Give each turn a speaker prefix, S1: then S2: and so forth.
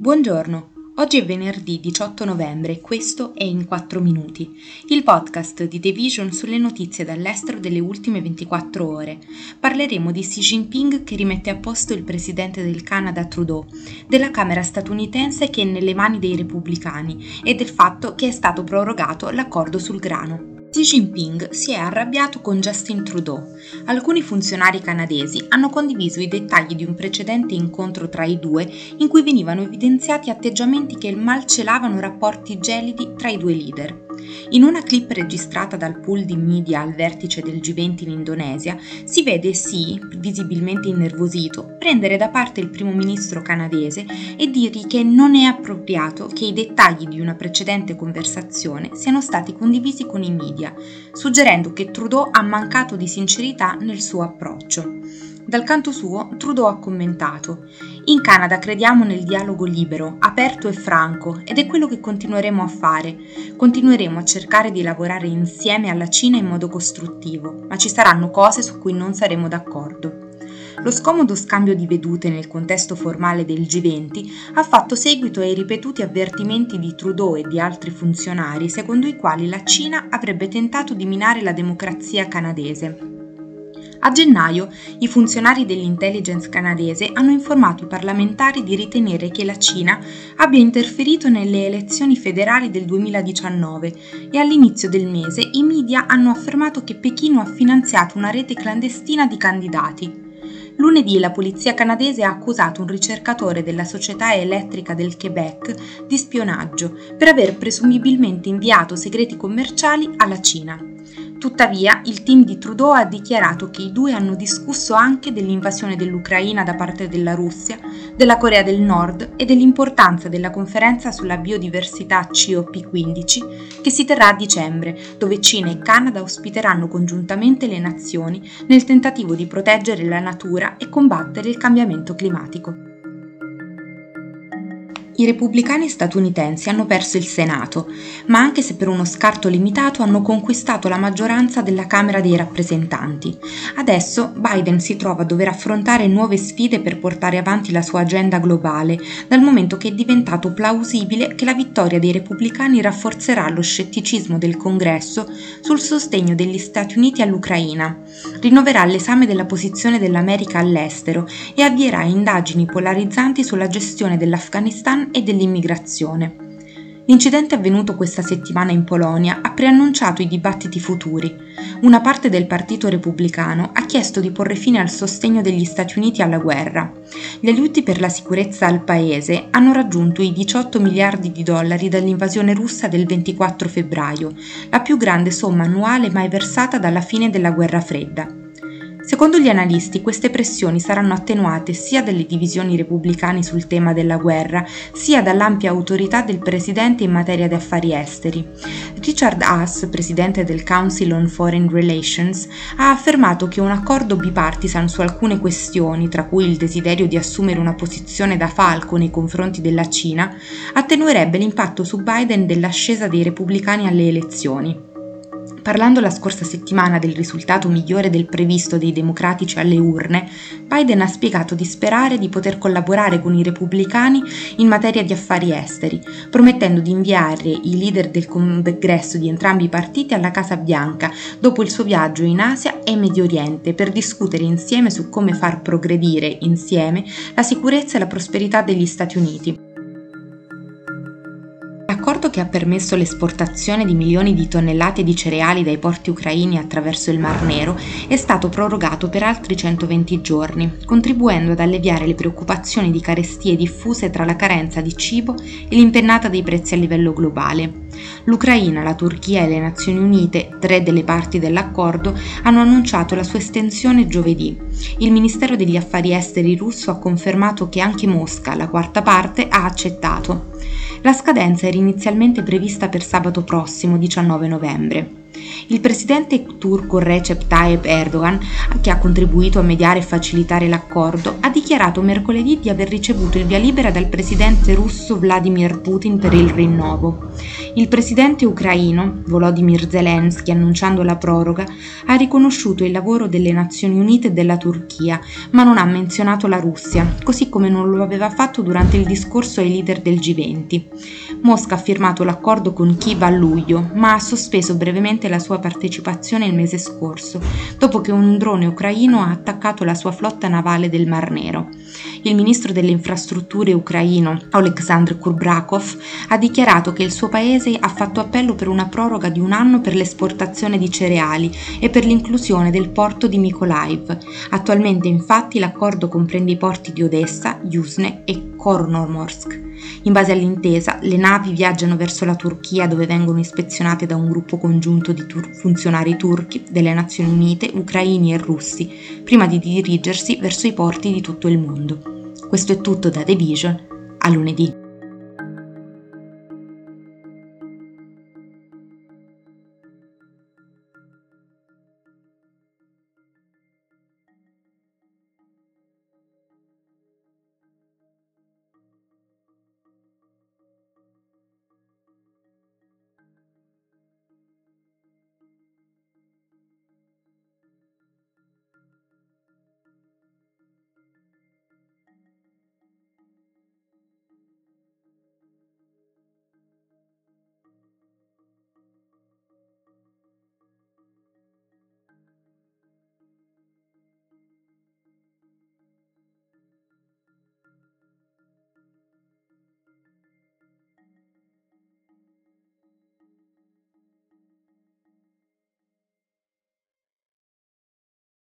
S1: Buongiorno, oggi è venerdì 18 novembre e questo è In 4 Minuti, il podcast di The Vision sulle notizie dall'estero delle ultime 24 ore. Parleremo di Xi Jinping che rimette a posto il presidente del Canada Trudeau, della Camera statunitense che è nelle mani dei repubblicani e del fatto che è stato prorogato l'accordo sul grano. Xi Jinping si è arrabbiato con Justin Trudeau. Alcuni funzionari canadesi hanno condiviso i dettagli di un precedente incontro tra i due in cui venivano evidenziati atteggiamenti che malcelavano rapporti gelidi tra i due leader. In una clip registrata dal pool di media al vertice del G20 in Indonesia, si vede Xi, visibilmente innervosito, prendere da parte il primo ministro canadese e dirgli che non è appropriato che i dettagli di una precedente conversazione siano stati condivisi con i media, suggerendo che Trudeau ha mancato di sincerità nel suo approccio. Dal canto suo, Trudeau ha commentato: In Canada crediamo nel dialogo libero, aperto e franco ed è quello che continueremo a fare. Continueremo a cercare di lavorare insieme alla Cina in modo costruttivo, ma ci saranno cose su cui non saremo d'accordo. Lo scomodo scambio di vedute nel contesto formale del G20 ha fatto seguito ai ripetuti avvertimenti di Trudeau e di altri funzionari secondo i quali la Cina avrebbe tentato di minare la democrazia canadese. A gennaio i funzionari dell'intelligence canadese hanno informato i parlamentari di ritenere che la Cina abbia interferito nelle elezioni federali del 2019 e all'inizio del mese i media hanno affermato che Pechino ha finanziato una rete clandestina di candidati. Lunedì la polizia canadese ha accusato un ricercatore della Società Elettrica del Quebec di spionaggio per aver presumibilmente inviato segreti commerciali alla Cina. Tuttavia, il team di Trudeau ha dichiarato che i due hanno discusso anche dell'invasione dell'Ucraina da parte della Russia, della Corea del Nord e dell'importanza della conferenza sulla biodiversità COP15 che si terrà a dicembre, dove Cina e Canada ospiteranno congiuntamente le nazioni nel tentativo di proteggere la natura e combattere il cambiamento climatico i repubblicani statunitensi hanno perso il Senato, ma anche se per uno scarto limitato hanno conquistato la maggioranza della Camera dei rappresentanti. Adesso Biden si trova a dover affrontare nuove sfide per portare avanti la sua agenda globale, dal momento che è diventato plausibile che la vittoria dei repubblicani rafforzerà lo scetticismo del Congresso sul sostegno degli Stati Uniti all'Ucraina, rinnoverà l'esame della posizione dell'America all'estero e avvierà indagini polarizzanti sulla gestione dell'Afghanistan e dell'immigrazione. L'incidente avvenuto questa settimana in Polonia ha preannunciato i dibattiti futuri. Una parte del Partito Repubblicano ha chiesto di porre fine al sostegno degli Stati Uniti alla guerra. Gli aiuti per la sicurezza al paese hanno raggiunto i 18 miliardi di dollari dall'invasione russa del 24 febbraio, la più grande somma annuale mai versata dalla fine della guerra fredda. Secondo gli analisti queste pressioni saranno attenuate sia dalle divisioni repubblicane sul tema della guerra, sia dall'ampia autorità del presidente in materia di affari esteri. Richard Haas, presidente del Council on Foreign Relations, ha affermato che un accordo bipartisan su alcune questioni, tra cui il desiderio di assumere una posizione da falco nei confronti della Cina, attenuerebbe l'impatto su Biden dell'ascesa dei repubblicani alle elezioni. Parlando la scorsa settimana del risultato migliore del previsto dei democratici alle urne, Biden ha spiegato di sperare di poter collaborare con i repubblicani in materia di affari esteri, promettendo di inviare i leader del congresso di entrambi i partiti alla Casa Bianca dopo il suo viaggio in Asia e Medio Oriente per discutere insieme su come far progredire insieme la sicurezza e la prosperità degli Stati Uniti. L'accordo che ha permesso l'esportazione di milioni di tonnellate di cereali dai porti ucraini attraverso il Mar Nero è stato prorogato per altri 120 giorni, contribuendo ad alleviare le preoccupazioni di carestie diffuse tra la carenza di cibo e l'impennata dei prezzi a livello globale. L'Ucraina, la Turchia e le Nazioni Unite, tre delle parti dell'accordo, hanno annunciato la sua estensione giovedì. Il Ministero degli Affari Esteri russo ha confermato che anche Mosca, la quarta parte, ha accettato. La scadenza era inizialmente prevista per sabato prossimo, 19 novembre. Il presidente turco Recep Tayyip Erdogan, che ha contribuito a mediare e facilitare l'accordo, ha dichiarato mercoledì di aver ricevuto il via libera dal presidente russo Vladimir Putin per il rinnovo. Il presidente ucraino, Volodymyr Zelensky, annunciando la proroga, ha riconosciuto il lavoro delle Nazioni Unite e della Turchia, ma non ha menzionato la Russia, così come non lo aveva fatto durante il discorso ai leader del G20. Mosca ha firmato l'accordo con Kiev a luglio, ma ha sospeso brevemente la sua partecipazione il mese scorso, dopo che un drone ucraino ha attaccato la sua flotta navale del Mar Nero. Il ministro delle infrastrutture ucraino, Oleksandr Kurbrakov, ha dichiarato che il suo paese ha fatto appello per una proroga di un anno per l'esportazione di cereali e per l'inclusione del porto di Mykolaiv. Attualmente infatti l'accordo comprende i porti di Odessa, Yuzne e Kornomorsk. In base all'intesa, le navi viaggiano verso la Turchia dove vengono ispezionate da un gruppo congiunto di tur- funzionari turchi, delle Nazioni Unite, ucraini e russi, prima di dirigersi verso i porti di tutto il mondo. Questo è tutto da The Vision. A lunedì.